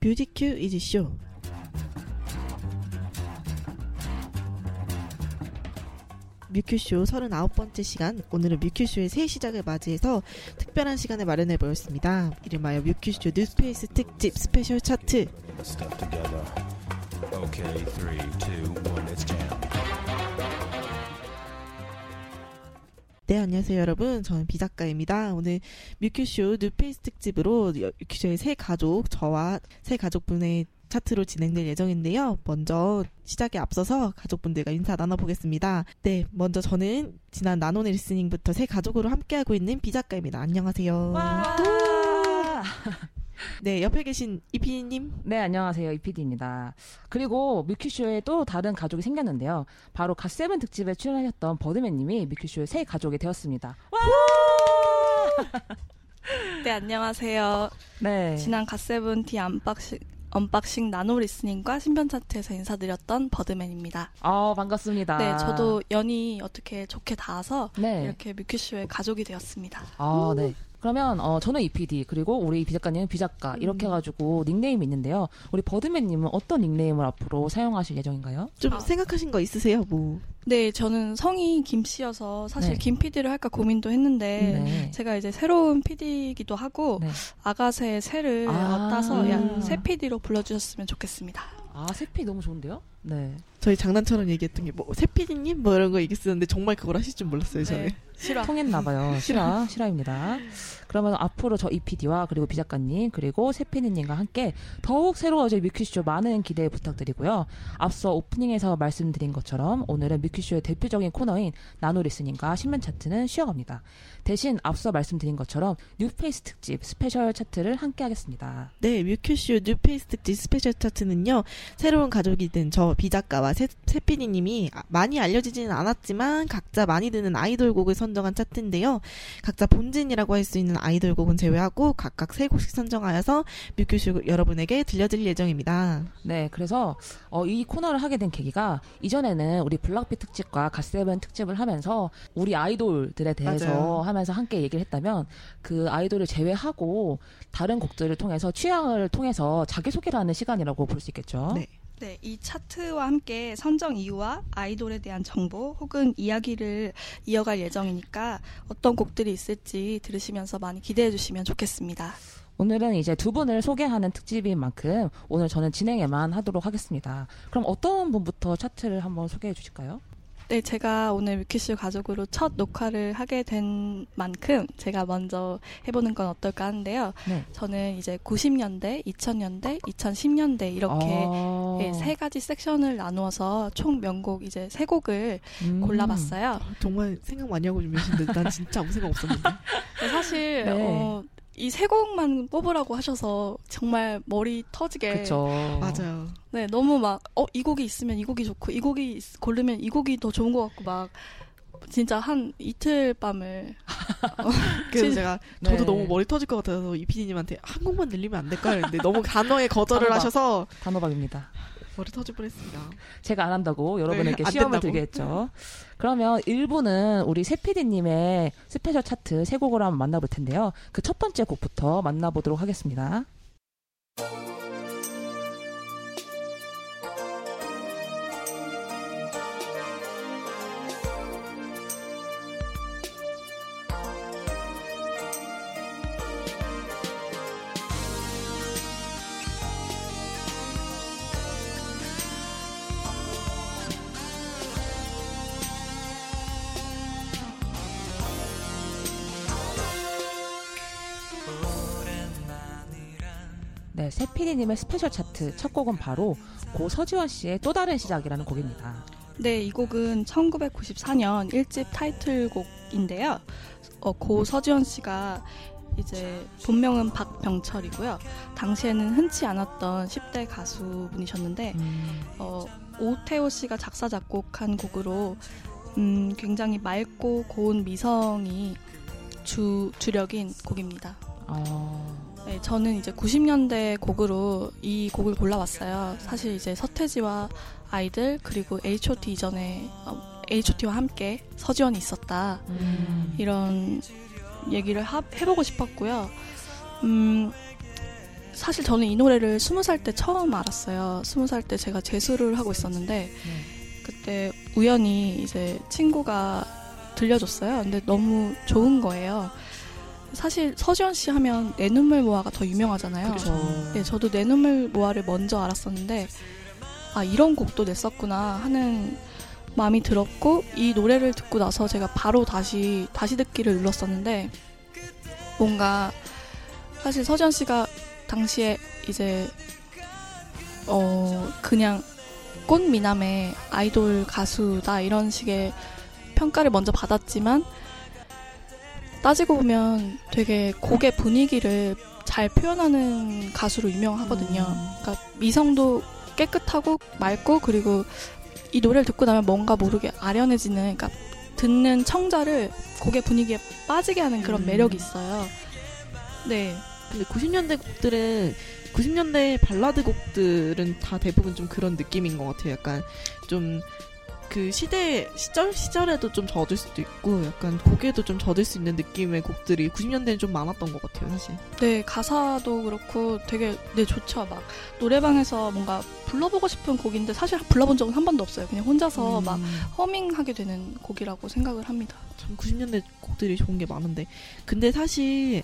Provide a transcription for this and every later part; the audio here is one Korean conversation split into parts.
뮤직큐 이즈쇼 뮤큐쇼 39번째 시간 오늘은 뮤큐쇼의 새 시작을 맞이해서 특별한 시간을 마련해 보았습니다. 이름하여 뮤큐쇼 뉴페이스 특집 스페셜 차트. Okay, three, two, one, 네, 안녕하세요, 여러분. 저는 비작가입니다. 오늘 뮤큐쇼 뉴페이스 특집으로 뮤큐쇼의 새 가족, 저와 새 가족분의 차트로 진행될 예정인데요. 먼저 시작에 앞서서 가족분들과 인사 나눠보겠습니다. 네, 먼저 저는 지난 나노 리스닝부터 새 가족으로 함께하고 있는 비작가입니다. 안녕하세요. 네, 옆에 계신 이피디님. 네, 안녕하세요. 이PD입니다. 그리고 뮤큐쇼에 또 다른 가족이 생겼는데요. 바로 갓세븐 특집에 출연하셨던 버드맨님이 뮤큐쇼의 새 가족이 되었습니다. 와! 네, 안녕하세요. 네. 지난 갓세븐티 unboxing, unboxing 나노 리스닝과 신변 차트에서 인사드렸던 버드맨입니다. 아, 반갑습니다. 네, 저도 연이 어떻게 좋게 닿아서 네. 이렇게 뮤큐쇼의 가족이 되었습니다. 아, 네. 그러면 어 저는 이PD 그리고 우리 비작가님은 비작가 이렇게 음. 해가지고 닉네임이 있는데요. 우리 버드맨님은 어떤 닉네임을 앞으로 사용하실 예정인가요? 좀 아. 생각하신 거 있으세요? 뭐. 네, 저는 성이 김 씨여서 사실 네. 김 PD를 할까 고민도 했는데 네. 제가 이제 새로운 PD이기도 하고 네. 아가새 새를 아. 따서 음. 야, 새 PD로 불러주셨으면 좋겠습니다. 아, 세피 너무 좋은데요? 네. 저희 장난처럼 얘기했던 게 뭐, 세피디님? 뭐 이런 거 얘기했었는데 정말 그걸 하실 줄 몰랐어요, 저는. 네, 싫어. 통했나 봐요. 실화, 실화입니다. 그러면 앞으로 저 이PD와 그리고 비 작가님 그리고 세피디님과 함께 더욱 새로워질 뮤큐쇼 많은 기대 부탁드리고요. 앞서 오프닝에서 말씀드린 것처럼 오늘은 뮤큐쇼의 대표적인 코너인 나노 리스닝과 신문 차트는 쉬어갑니다. 대신 앞서 말씀드린 것처럼 뉴페이스 특집 스페셜 차트를 함께 하겠습니다. 네, 뮤큐쇼 뉴페이스 특집 스페셜 차트는요, 새로운 가족이 된 저 비작가와 세, 세피디님이 아, 많이 알려지지는 않았지만 각자 많이 드는 아이돌 곡을 선정한 차트인데요. 각자 본진이라고 할 수 있는 아이돌 곡은 제외하고 각각 세 곡씩 선정하여서 뮤큐쇼 여러분에게 들려드릴 예정입니다. 네, 그래서 어, 이 코너를 하게 된 계기가 이전에는 우리 블락비 특집과 갓세븐 특집을 하면서 우리 아이돌들에 대해서 맞아요. 하면서 함께 얘기를 했다면 그 아이돌을 제외하고 다른 곡들을 통해서 취향을 통해서 자기소개를 하는 시간이라고 볼 수 있겠죠. 네. 네, 이 차트와 함께 선정 이유와 아이돌에 대한 정보 혹은 이야기를 이어갈 예정이니까 어떤 곡들이 있을지 들으시면서 많이 기대해 주시면 좋겠습니다. 오늘은 이제 두 분을 소개하는 특집인 만큼 오늘 저는 진행에만 하도록 하겠습니다. 그럼 어떤 분부터 차트를 한번 소개해 주실까요? 네, 제가 오늘 뮤키슈 가족으로 첫 녹화를 하게 된 만큼 제가 먼저 해보는 건 어떨까 하는데요. 네. 저는 이제 90년대, 2000년대, 2010년대 이렇게 어... 예, 세 가지 섹션을 나누어서 총 명곡 이제 세 곡을 음. 골라봤어요. 정말 생각 많이 하고 준비하시는데 난 진짜 아무 생각 없었는데. 사실 네. 어, 이 세 곡만 뽑으라고 하셔서 정말 머리 터지게 그쵸. 맞아요. 네 너무 막 어 이 곡이 있으면 이 곡이 좋고 이 곡이 있- 고르면 이 곡이 더 좋은 것 같고 막 진짜 한 이틀 밤을 그래서 진- 제가 네. 저도 너무 머리 터질 것 같아서 이 PD님한테 한 곡만 늘리면 안 될까요? 했는데 너무 단호에 거절을 단호박. 하셔서 단호박입니다. 머리 터질 뻔했습니다. 제가 안 한다고 여러분에게 네, 안 시험을. 들게 했죠. 그러면 1부는 우리 세피디님의 스페셜 차트 세 곡을 한번 만나볼 텐데요. 그 첫 번째 곡부터 만나보도록 하겠습니다. 네, 세피디님의 스페셜 차트 첫 곡은 바로 고 서지원 씨의 또 다른 시작이라는 곡입니다. 네, 이 곡은 1994년 1집 타이틀곡인데요. 어, 고 서지원 씨가 이제 본명은 박병철이고요. 당시에는 흔치 않았던 10대 가수분이셨는데 음, 어, 오태호 씨가 작사 작곡한 곡으로 음, 굉장히 맑고 고운 미성이 주 주력인 곡입니다. 어, 네, 저는 이제 90년대 곡으로 이 곡을 골라왔어요. 사실 이제 서태지와 아이들 그리고 H.O.T 이전에 어, H.O.T와 함께 서지원이 있었다. 음, 이런 얘기를 하- 해보고 싶었고요. 음, 사실 저는 이 노래를 스무 살 때 처음 알았어요. 스무 살 때 제가 재수를 하고 있었는데 그때 우연히 이제 친구가 들려줬어요. 근데 너무 좋은 거예요. 사실 서지현 씨 하면 내 눈물 모아가 더 유명하잖아요. 그렇죠. 네, 저도 내 눈물 모아를 먼저 알았었는데 아 이런 곡도 냈었구나 하는 마음이 들었고 이 노래를 듣고 나서 제가 바로 다시 다시 듣기를 눌렀었는데 뭔가 사실 서지현 씨가 당시에 이제 어 그냥 꽃미남의 아이돌 가수다 이런 식의 평가를 먼저 받았지만 따지고 보면 되게 곡의 분위기를 잘 표현하는 가수로 유명하거든요. 음. 그러니까 미성도 깨끗하고 맑고 그리고 이 노래를 듣고 나면 뭔가 모르게 아련해지는 그러니까 듣는 청자를 곡의 분위기에 빠지게 하는 그런 음. 매력이 있어요. 네. 근데 90년대 곡들은 90년대 발라드 곡들은 다 대부분 좀 그런 느낌인 것 같아요. 약간 좀 그 시대 시절 시절에도 좀 젖을 수도 있고 약간 곡에도 좀 젖을 수 있는 느낌의 곡들이 90년대는 좀 많았던 것 같아요, 사실. 네, 가사도 그렇고 되게 네 좋죠. 막 노래방에서 뭔가 불러보고 싶은 곡인데 사실 불러본 적은 한 번도 없어요. 그냥 혼자서 음, 막 허밍하게 되는 곡이라고 생각을 합니다. 참 90년대 곡들이 좋은 게 많은데 근데 사실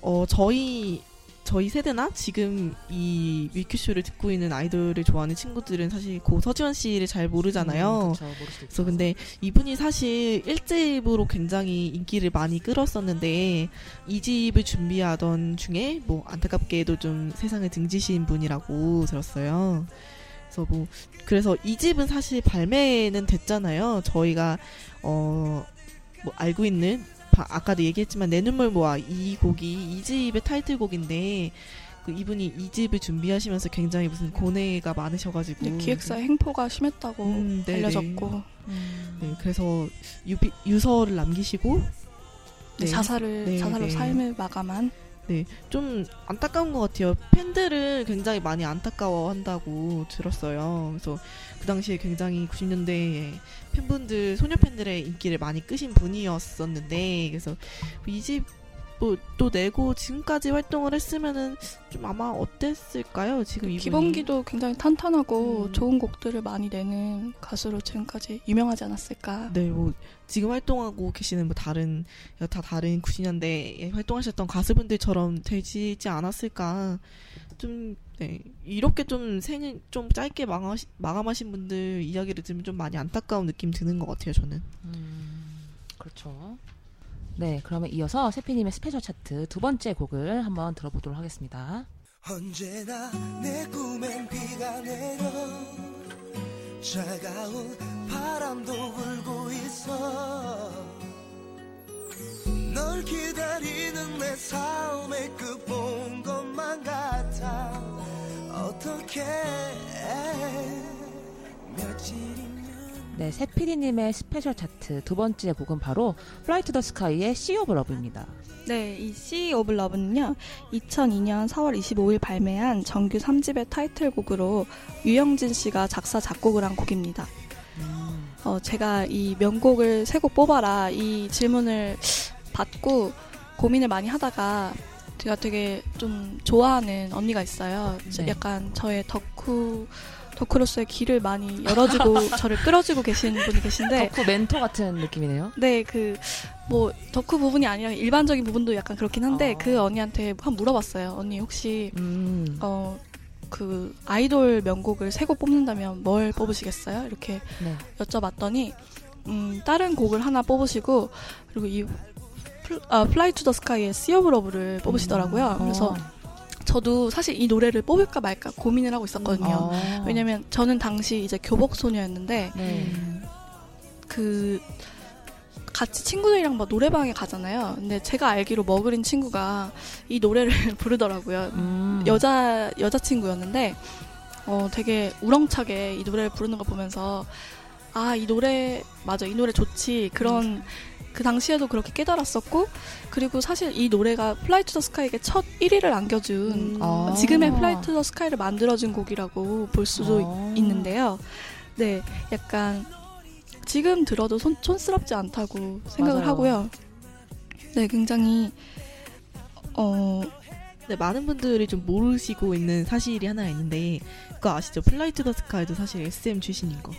어 저희 저희 세대나 지금 이 뮤큐쇼를 듣고 있는 아이돌을 좋아하는 친구들은 사실 고 서지원 씨를 잘 모르잖아요. 음, 그쵸, 그래서. 근데 이분이 사실 1집으로 굉장히 인기를 많이 끌었었는데 2집을 준비하던 중에 뭐 안타깝게도 좀 세상을 등지신 분이라고 들었어요. 그래서 뭐 그래서 2집은 사실 발매는 됐잖아요. 저희가 어 뭐 알고 있는 바- 아까도 얘기했지만 내 눈물 모아 이 곡이 2집의 타이틀곡인데 그 이분이 2집을 준비하시면서 굉장히 무슨 고뇌가 많으셔가지고 근데 기획사의 행포가 심했다고 음, 네네. 알려졌고 음. 네, 그래서 유비, 유서를 남기시고 네, 자살을 네, 자살로 네. 삶을 마감한 좀 안타까운 것 같아요. 팬들을 굉장히 많이 안타까워한다고 들었어요. 그래서 그 당시에 굉장히 90년대에 팬분들 소녀 팬들의 인기를 많이 끄신 분이었었는데 그래서 이집 뭐 또 내고 지금까지 활동을 했으면은 좀 아마 어땠을까요? 지금 이분이 기본기도 굉장히 탄탄하고 음. 좋은 곡들을 많이 내는 가수로 지금까지 유명하지 않았을까. 네, 뭐 지금 활동하고 계시는 뭐 다른 다 다른 90년대에 활동하셨던 가수분들처럼 되지 않았을까? 좀 네, 이렇게 좀 생을 좀 짧게 마감하시, 마감하신 분들 이야기를 들으면 좀 많이 안타까운 느낌 드는 것 같아요, 저는. 음, 그렇죠. 네, 그러면 이어서 세피디님의 스페셜 차트 두 번째 곡을 한번 들어보도록 하겠습니다. 언제나 내 꿈엔 비가 내려 차가운 바람도 불고 있어 널 기다리는 내 삶의 끝본 것만 같아 어떻게 네, 세피디님의 스페셜 차트 두 번째 곡은 바로 to the Sky의 Sea of Love입니다. 네, 이 Sea of Love는요, 2002년 4월 25일 발매한 정규 3집의 타이틀곡으로 유영진 씨가 작사, 작곡을 한 곡입니다. 어, 제가 이 명곡을 세 곡 뽑아라 이 질문을 받고 고민을 많이 하다가 제가 되게 좀 좋아하는 언니가 있어요. 네. 약간 저의 덕후, 덕후로서의 길을 많이 열어주고 저를 끌어주고 계신 분이 계신데 덕후 멘토 같은 느낌이네요. 네, 그, 뭐, 덕후 부분이 아니라 일반적인 부분도 약간 그렇긴 한데, 어. 그 언니한테 한번 물어봤어요. 언니, 혹시, 음, 어, 그, 아이돌 명곡을 세 곡 뽑는다면 뭘 뽑으시겠어요? 이렇게 네. 여쭤봤더니, 음, 다른 곡을 하나 뽑으시고, 그리고 이, 플, 아, Fly to the Sky의 Sea of Love를 뽑으시더라고요. 그래서 어. 저도 사실 이 노래를 뽑을까 말까 고민을 하고 있었거든요. 어. 왜냐면 저는 당시 이제 교복 소녀였는데, 네. 그 같이 친구들이랑 막 노래방에 가잖아요. 근데 제가 알기로 머그린 친구가 이 노래를 부르더라고요. 음. 여자 여자 친구였는데 어 되게 우렁차게 이 노래를 부르는 거 보면서 아 이 노래 맞아 이 노래 좋지 그런 그 당시에도 그렇게 깨달았었고 그리고 사실 이 노래가 플라이 투 더 스카이에게 첫 1위를 안겨준 음. 아. 지금의 플라이 투 더 스카이를 만들어준 곡이라고 볼 수도 어. 있는데요. 네, 약간 지금 들어도 손, 촌스럽지 않다고 생각을 맞아요. 하고요. 네, 굉장히 어 근데 많은 분들이 좀 모르시고 있는 사실이 하나 있는데 그거 아시죠? 플라이 투 더 스카이도 사실 SM 출신인 거.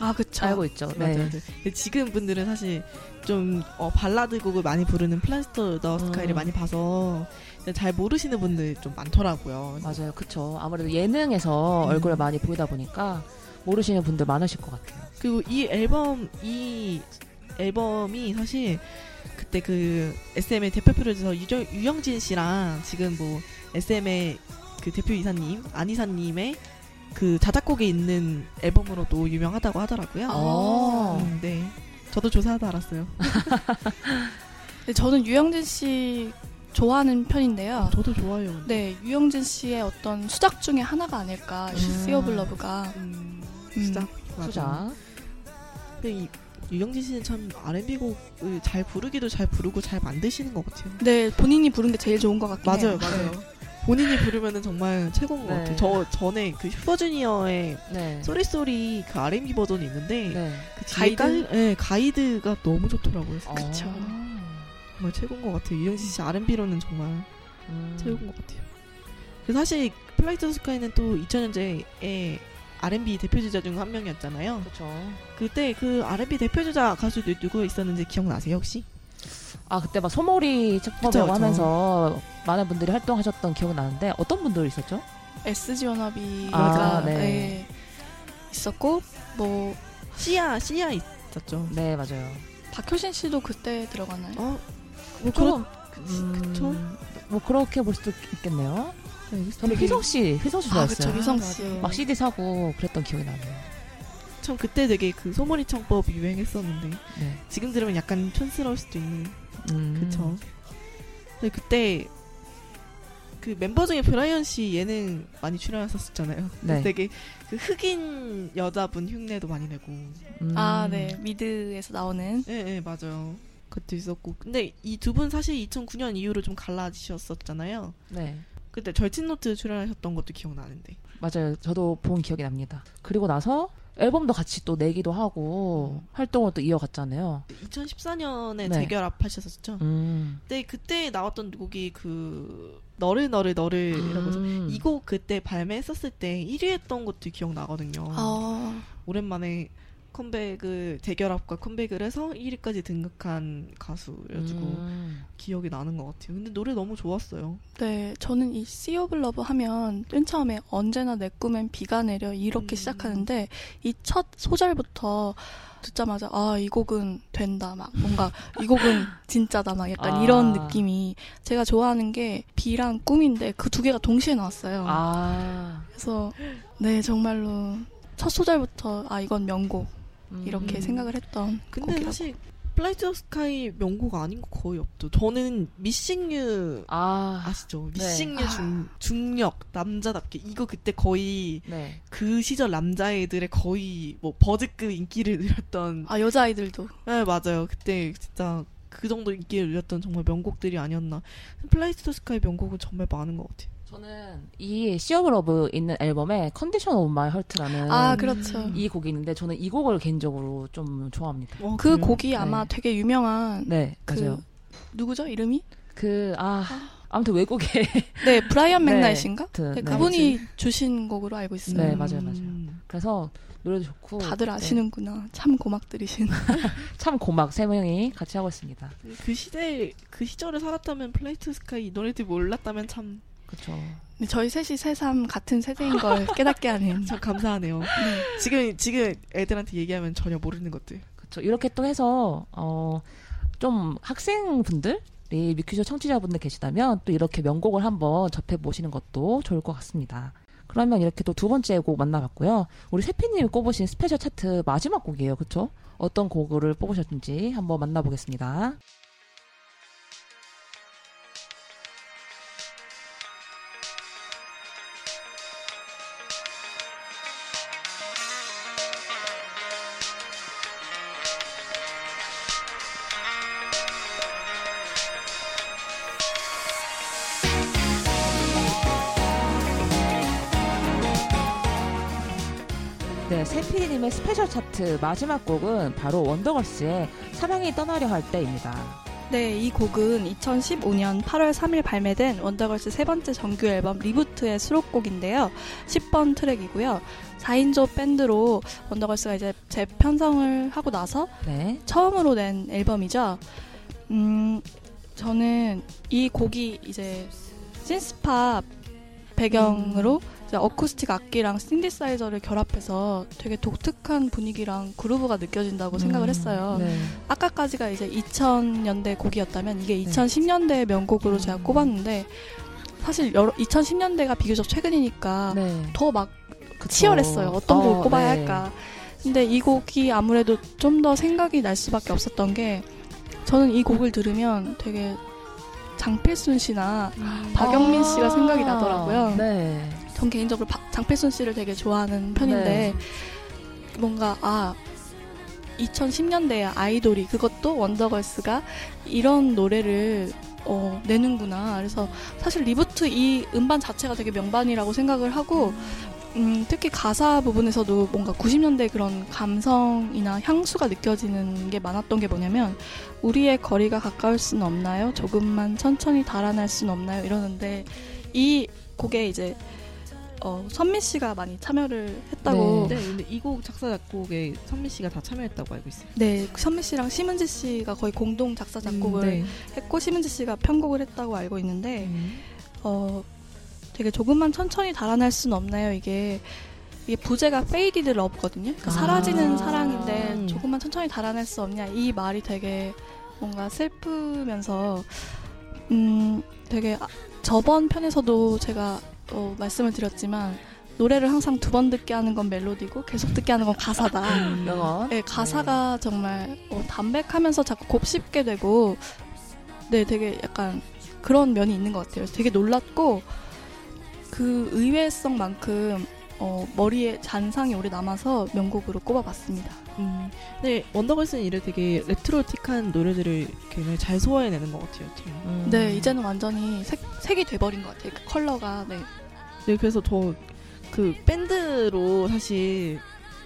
아 그쵸. 알고 있죠. 네. 맞아요. 근데 지금 분들은 사실 좀 어, 발라드 곡을 많이 부르는 플라이 투더 스카이를 음. 많이 봐서 잘 모르시는 분들 좀 많더라고요. 맞아요. 그쵸. 아무래도 예능에서 음. 얼굴을 많이 보이다 보니까 모르시는 분들 많으실 것 같아요. 그리고 이 앨범 이 앨범이 사실 그때 그 SM의 대표 프로듀서 유정, 유영진 씨랑 지금 뭐 SM의 그 대표 이사님 안 이사님의 그 자작곡이 있는 앨범으로도 유명하다고 하더라고요. 어. 음, 네. 저도 조사하다 알았어요. 네, 저는 유영진 씨 좋아하는 편인데요. 저도 좋아요. 네, 유영진 씨의 어떤 수작 중에 하나가 아닐까. 음. Sea of Love가. 음, 음. 진짜 수작. 근데 이 유영진 씨는 참 R&B 곡을 잘 부르기도 잘 부르고 잘 만드시는 것 같아요. 네, 본인이 부른 게 제일 좋은 것 같긴 맞아요, 해요. 맞아요. 본인이 부르면은 정말 최고인 것 네. 같아요. 저 전에 그 슈퍼주니어의 네. Sorry Sorry 그 R&B 버전이 있는데 네. 그 뒤에 가이드? 깔- 네, 가이드가 너무 좋더라고요. 어. 그쵸. 정말 최고인 것 같아요. 유영진 씨 R&B로는 정말 음. 최고인 것 같아요. 그 사실 Fly to the Sky는 또 2000년대에 R&B 대표주자 중 한 명이었잖아요. 그쵸. 그때 그 R&B 대표주자 가수들 누구 있었는지 기억나세요 혹시? 아 그때 막 소몰이 그쵸, 창법이라고. 하면서 많은 분들이 활동하셨던 기억이 나는데 어떤 분들 있었죠? SG 워너비가 아, 네. 네. 있었고 뭐 씨야 씨야 있었죠. 네 맞아요. 박효신 씨도 그때 들어가나요? 어, 뭐 조금 그런 그, 그쵸? 뭐 그렇게 볼 수도 있겠네요. 네, 저는 휘성 씨, 휘성 씨 아, 좋아했어요. 그쵸, 휘성 아, 씨. 막 CD 사고 그랬던 기억이 나네요. 참 그때 되게 그 소몰이 창법이 유행했었는데 네. 지금 들으면 약간 촌스러울 수도 있는 음. 그쵸. 근데 그때 그 멤버 중에 브라이언 씨 예능 많이 출연했었잖아요. 네. 되게 그 흑인 여자분 흉내도 많이 내고. 음. 아, 네. 미드에서 나오는. 예, 예, 맞아요. 그것도 있었고. 근데 이 두 분 사실 2009년 이후로 좀 갈라지셨었잖아요. 네. 그때 절친노트 출연하셨던 것도 기억나는데. 맞아요. 저도 본 기억이 납니다. 그리고 나서 앨범도 같이 또 내기도 하고 활동을 또 이어갔잖아요. 2014년에 네. 재결합하셨었죠. 음. 근데 그때 나왔던 곡이 그 너를 너를 너를이라고 해서 음. 이곡 그때 발매했었을 때 1위 했던 것도 기억나거든요. 아, 오랜만에 컴백을 재결합과 컴백을 해서 1위까지 등극한 가수여가지고 음. 기억이 나는 것 같아요. 근데 노래 너무 좋았어요. 네. 저는 이 Sea of Love 하면 맨 처음에 언제나 내 꿈엔 비가 내려 이렇게 음. 시작하는데 이 첫 소절부터 듣자마자 아, 이 곡은 된다. 막 뭔가 이 곡은 진짜다. 막 약간 아. 이런 느낌이 제가 좋아하는 게 비랑 꿈인데 그 두 개가 동시에 나왔어요. 아. 그래서 네, 정말로 첫 소절부터 아, 이건 명곡. 이렇게 음. 생각을 했던 근데 곡이라고. 사실 Fly to the Sky 명곡 아닌 거 거의 없죠. 저는 Missing You 아. 아시죠? 네. Missing You 아. 중, 중력 남자답게 이거 그때 거의 네. 그 시절 남자애들의 거의 뭐 버즈급 인기를 누렸던 아, 여자아이들도. 네 맞아요 그때 진짜 그 정도 인기를 누렸던 정말 명곡들이 아니었나 Fly to the Sky 명곡은 정말 많은 것 같아요 저는 이 Sea of Love 있는 앨범에 Condition of My Heart라는 아, 그렇죠. 이 곡이 있는데 저는 이 곡을 개인적으로 좀 좋아합니다. 어, 그 그래요? 곡이 아마 되게 유명한 네, 그 맞아요. 누구죠? 이름이? 그, 아, 아무튼 외국에. 네, 브라이언 네. 맥나잇인가? 네, 네. 그분이 주신 곡으로 알고 있어요. 네, 맞아요, 맞아요. 음. 그래서 노래도 좋고. 다들 네. 아시는구나. 참 고막들이신. 참 고막 세 명이 같이 하고 있습니다. 그 시대 그 시절에 살았다면 Fly to the Sky 이 노래들 몰랐다면 참, 그쵸. 네, 저희 셋이 새삼 같은 세대인 걸 깨닫게 하는. 참 감사하네요. 지금 지금 애들한테 얘기하면 전혀 모르는 것들. 그쵸. 이렇게 또 해서, 어, 좀 학생분들이 뮤큐쇼 청취자분들 계시다면 또 이렇게 명곡을 한번 접해보시는 것도 좋을 것 같습니다. 그러면 이렇게 또 두 번째 곡 만나봤고요. 우리 세피님이 꼽으신 스페셜 차트 마지막 곡이에요. 그쵸? 어떤 곡을 뽑으셨는지 한번 만나보겠습니다. 세피디님의 스페셜 차트 마지막 곡은 바로 원더걸스의 사랑이 떠나려 할 때입니다. 네, 이 곡은 2015년 8월 3일 발매된 원더걸스 세 번째 정규 앨범 Reboot의 수록곡인데요. 10번 트랙이고요. 4인조 밴드로 원더걸스가 이제 재편성을 하고 나서 네. 처음으로 낸 앨범이죠. 음, 저는 이 곡이 이제 신스팝 배경으로 이제 어쿠스틱 악기랑 신디사이저를 결합해서 되게 독특한 분위기랑 그루브가 느껴진다고 생각을 음, 했어요. 네. 아까까지가 이제 2000년대 곡이었다면 이게 네. 2010년대 명곡으로 제가 음. 꼽았는데 사실 여러, 2010년대가 비교적 최근이니까 네. 더막 그쵸. 치열했어요. 어떤 곡을 어, 꼽아야 네. 할까. 근데 이 곡이 아무래도 좀 더 생각이 날 수밖에 없었던 게 저는 이 곡을 들으면 되게 장필순 씨나 박영민 아, 씨가 생각이 나더라고요. 네. 전 개인적으로 박- 장필순 씨를 되게 좋아하는 편인데 네. 뭔가 아 2010년대의 아이돌이 그것도 원더걸스가 이런 노래를 어, 내는구나. 그래서 사실 Reboot 이 음반 자체가 되게 명반이라고 생각을 하고 음, 특히 가사 부분에서도 뭔가 90년대 그런 감성이나 향수가 느껴지는 게 많았던 게 뭐냐면 우리의 거리가 가까울 순 없나요? 조금만 천천히 달아날 순 없나요? 이러는데 이 곡에 이제 어, 선미 씨가 많이 참여를 했다고 네, 근데 이곡 작사 작곡에 선미 씨가 다 참여했다고 알고 있어요. 네, 선미 씨랑 심은지 씨가 거의 공동 작사 작곡을 음, 네. 했고 심은지 씨가 편곡을 했다고 알고 있는데 음. 어 되게 조금만 천천히 달아날 수는 없나요? 이게 이게 부제가 faded love거든요. 그러니까 아. 사라지는 사랑인데 음. 조금만 천천히 달아날 수 없냐 이 말이 되게 뭔가 슬프면서 음 되게 아- 저번 편에서도 제가 어, 말씀을 드렸지만 노래를 항상 두 번 듣게 하는 건 멜로디고 계속 듣게 하는 건 가사다. 명언. 네, 가사가 정말 어, 담백하면서 자꾸 곱씹게 되고, 네, 되게 약간 그런 면이 있는 것 같아요. 되게 놀랐고, 그 의외성만큼 어, 머리에 잔상이 오래 남아서 명곡으로 꼽아봤습니다. 음. 근데 원더걸스는 이를 되게 레트로틱한 노래들을 굉장히 잘 소화해내는 것 같아요. 참. 음. 네, 이제는 완전히 색, 색이 돼버린 것 같아요. 그 컬러가, 네. 네, 그래서 저 그 밴드로 사실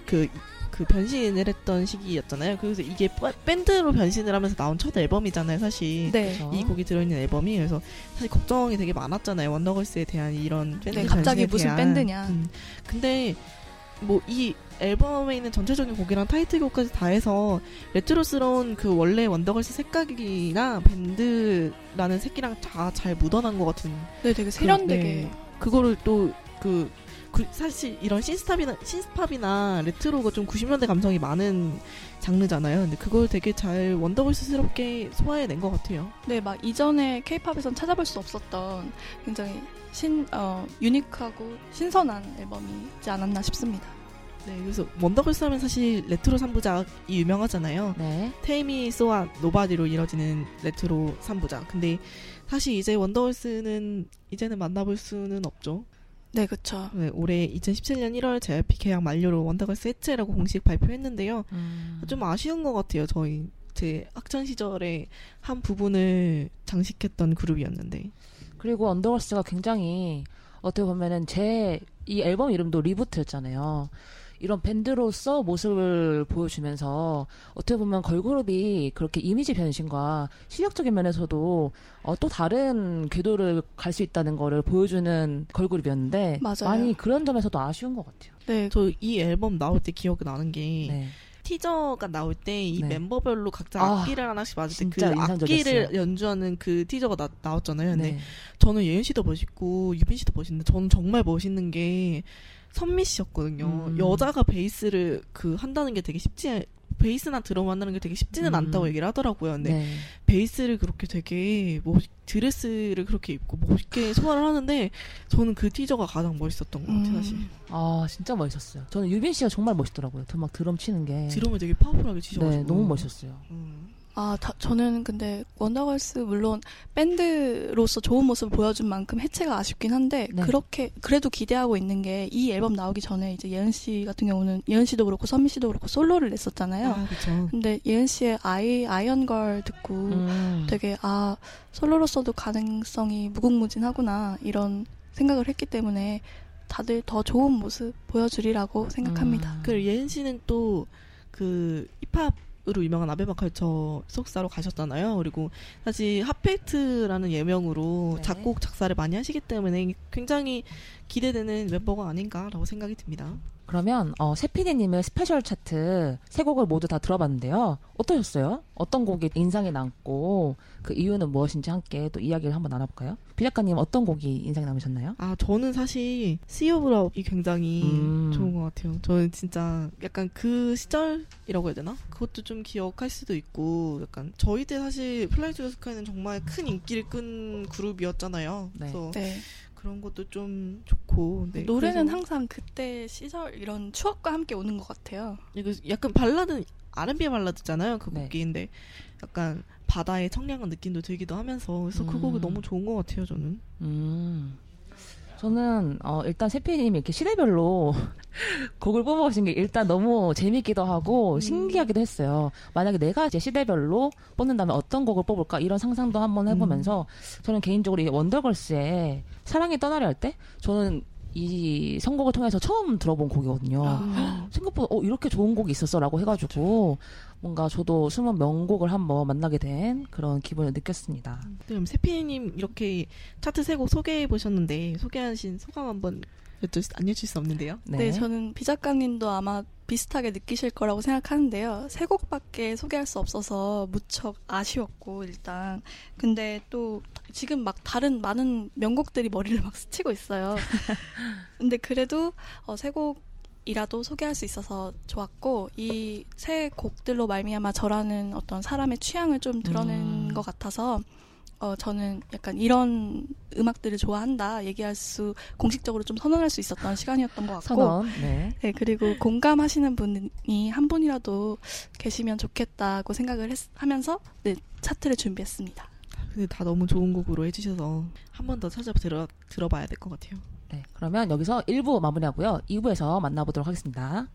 그, 그 변신을 했던 시기였잖아요. 그래서 이게 빠- 밴드로 변신을 하면서 나온 첫 앨범이잖아요, 사실. 네. 그렇죠. 이 곡이 들어있는 앨범이 그래서 사실 걱정이 되게 많았잖아요 원더걸스에 대한 이런 밴드 네, 갑자기 무슨 대한. 밴드냐. 음. 근데 뭐 이 앨범에 있는 전체적인 곡이랑 타이틀곡까지 다 해서 레트로스러운 그 원래 원더걸스 색깔이나 밴드라는 색이랑 다 잘 묻어난 것 같은 네, 되게 세련되게. 네. 그거를 또그 사실 이런 synth-pop이나 synth-pop이나 레트로가 좀 90년대 감성이 많은 장르잖아요. 근데 그걸 되게 잘 원더걸스스럽게 소화해낸 것 같아요. 네, 막 이전에 케이팝에선 찾아볼 수 없었던 굉장히 신, 어, unique하고 신선한 앨범이지 않았나 싶습니다. 네, 그래서 원더걸스 하면 사실 레트로 3부작이 유명하잖아요. 네. Tell Me So Hot Nobody로 이뤄지는 레트로 3부작. 근데 사실 이제 원더걸스는 이제는 만나볼 수는 없죠. 네, 그쵸. 네, 올해 2017년 1월 JYP 계약 만료로 원더걸스 해체라고 공식 발표했는데요. 음. 좀 아쉬운 것 같아요. 저희 제 학창 시절에 한 부분을 장식했던 그룹이었는데. 그리고 언더걸스가 굉장히 어떻게 보면은 제 이 앨범 이름도 리부트였잖아요. 이런 밴드로서 모습을 보여주면서 어떻게 보면 걸그룹이 그렇게 이미지 변신과 실력적인 면에서도 어, 또 다른 궤도를 갈 수 있다는 거를 보여주는 걸그룹이었는데 맞아요. 많이 그런 점에서도 아쉬운 것 같아요. 네, 저 이 앨범 나올 때 기억이 나는 게 네. 티저가 나올 때이 네. member별로 각자 아, 악기를 하나씩 맞을 때 그. 악기를 연주하는 그 티저가 나, 나왔잖아요. 근데 네. 저는 예은 씨도 멋있고 유빈 씨도 멋있는데 저는 정말 멋있는 게 선미 씨였거든요. 음. 여자가 베이스를 그 한다는 게 되게 쉽지 베이스나 드럼 한다는 게 되게 쉽지는 음. 않다고 얘기를 하더라고요. 근데 네. 베이스를 그렇게 되게 멋 드레스를 그렇게 입고 멋있게 소화를 하는데 저는 그 티저가 가장 멋있었던 것 같아요. 사실 음, 아 진짜 멋있었어요. 저는 유빈 씨가 정말 멋있더라고요. 막 드럼 치는 게. 드럼을 되게 파워풀하게 치셔가지고 네, 너무 멋있었어요. 음. 아, 다- 저는 근데 원더걸스 물론 밴드로서 좋은 모습을 보여준 만큼 해체가 아쉽긴 한데 네. 그렇게 그래도 기대하고 있는 게 이 앨범 나오기 전에 이제 예은 씨 같은 경우는 예은 씨도 그렇고 선미 씨도 그렇고 솔로를 냈었잖아요. 아. 근데 예은 씨의 아이 아이언걸 듣고 음. 되게 아 솔로로서도 가능성이 무궁무진하구나 이런 생각을 했기 때문에 다들 더 좋은 모습 보여주리라고 생각합니다. 음. 그 예은 씨는 또 그 힙합 으로 유명한 아메바 컬쳐 소속사로 가셨잖아요. 그리고 사실 핫펠트라는 예명으로 네. 작곡 작사를 많이 하시기 때문에 굉장히 기대되는 멤버가 아닌가라고 생각이 듭니다. 그러면 어, 세피디님의 스페셜 차트 세 곡을 모두 다 들어봤는데요. 어떠셨어요? 어떤 곡이 인상에 남고 그 이유는 무엇인지 함께 또 이야기를 한번 나눠볼까요? 비 작가님 어떤 곡이 인상에 남으셨나요? 아 저는 사실 Sea of Love이 굉장히 음. 좋은 것 같아요. 저는 진짜 약간 그 시절이라고 해야 되나? 그것도 좀 기억할 수도 있고 약간 저희 때 사실 Fly to the Sky는 정말 큰 인기를 끈 그룹이었잖아요. 네. 그래서 네. 그런 것도 좀 좋고 네, 노래는 항상 그때 시절 이런 추억과 함께 오는 것 같아요. 이거 약간 발라드 R&B 발라드잖아요. 그 네. 곡인데 약간 바다의 청량한 느낌도 들기도 하면서 그래서 그 음. 곡이 너무 좋은 것 같아요. 저는. 음. 저는 어, 일단 세피디님이 이렇게 시대별로 곡을 뽑아오신 게 일단 너무 재밌기도 하고 음. 신기하기도 했어요. 만약에 내가 이제 시대별로 뽑는다면 어떤 곡을 뽑을까 이런 상상도 한번 해보면서 음. 저는 개인적으로 이 원더걸스의 사랑이 떠나려 할 때 저는 이 선곡을 통해서 처음 들어본 곡이거든요. 아. 생각보다 어 이렇게 좋은 곡이 있었어라고 해가지고 뭔가 저도 숨은 명곡을 한번 만나게 된 그런 기분을 느꼈습니다. 네, 그럼 세피님 이렇게 차트 세 곡 소개해 보셨는데 소개하신 소감 한번 여쭤 안 여쭐 수 없는데요. 네. 저는 비 작가님도 아마 비슷하게 느끼실 거라고 생각하는데요. 세 곡밖에 소개할 수 없어서 무척 아쉬웠고 일단 근데 또 지금 막 다른 많은 명곡들이 머리를 막 스치고 있어요. 근데 그래도 어, 세곡 이라도 소개할 수 있어서 좋았고 이 세 곡들로 말미암아 저라는 어떤 사람의 취향을 좀 드러낸 음. 것 같아서 어, 저는 약간 이런 음악들을 좋아한다 얘기할 수 공식적으로 좀 선언할 수 있었던 시간이었던 것 같고 선언. 네. 네, 그리고 공감하시는 분이 한 분이라도 계시면 좋겠다고 생각을 했- 하면서 네, 차트를 준비했습니다. 근데 다 너무 좋은 곡으로 해주셔서 한 번 더 찾아 들어 들어봐야 될 것 같아요. 네. 그러면 여기서 1부 마무리하고요. 2부에서 만나보도록 하겠습니다.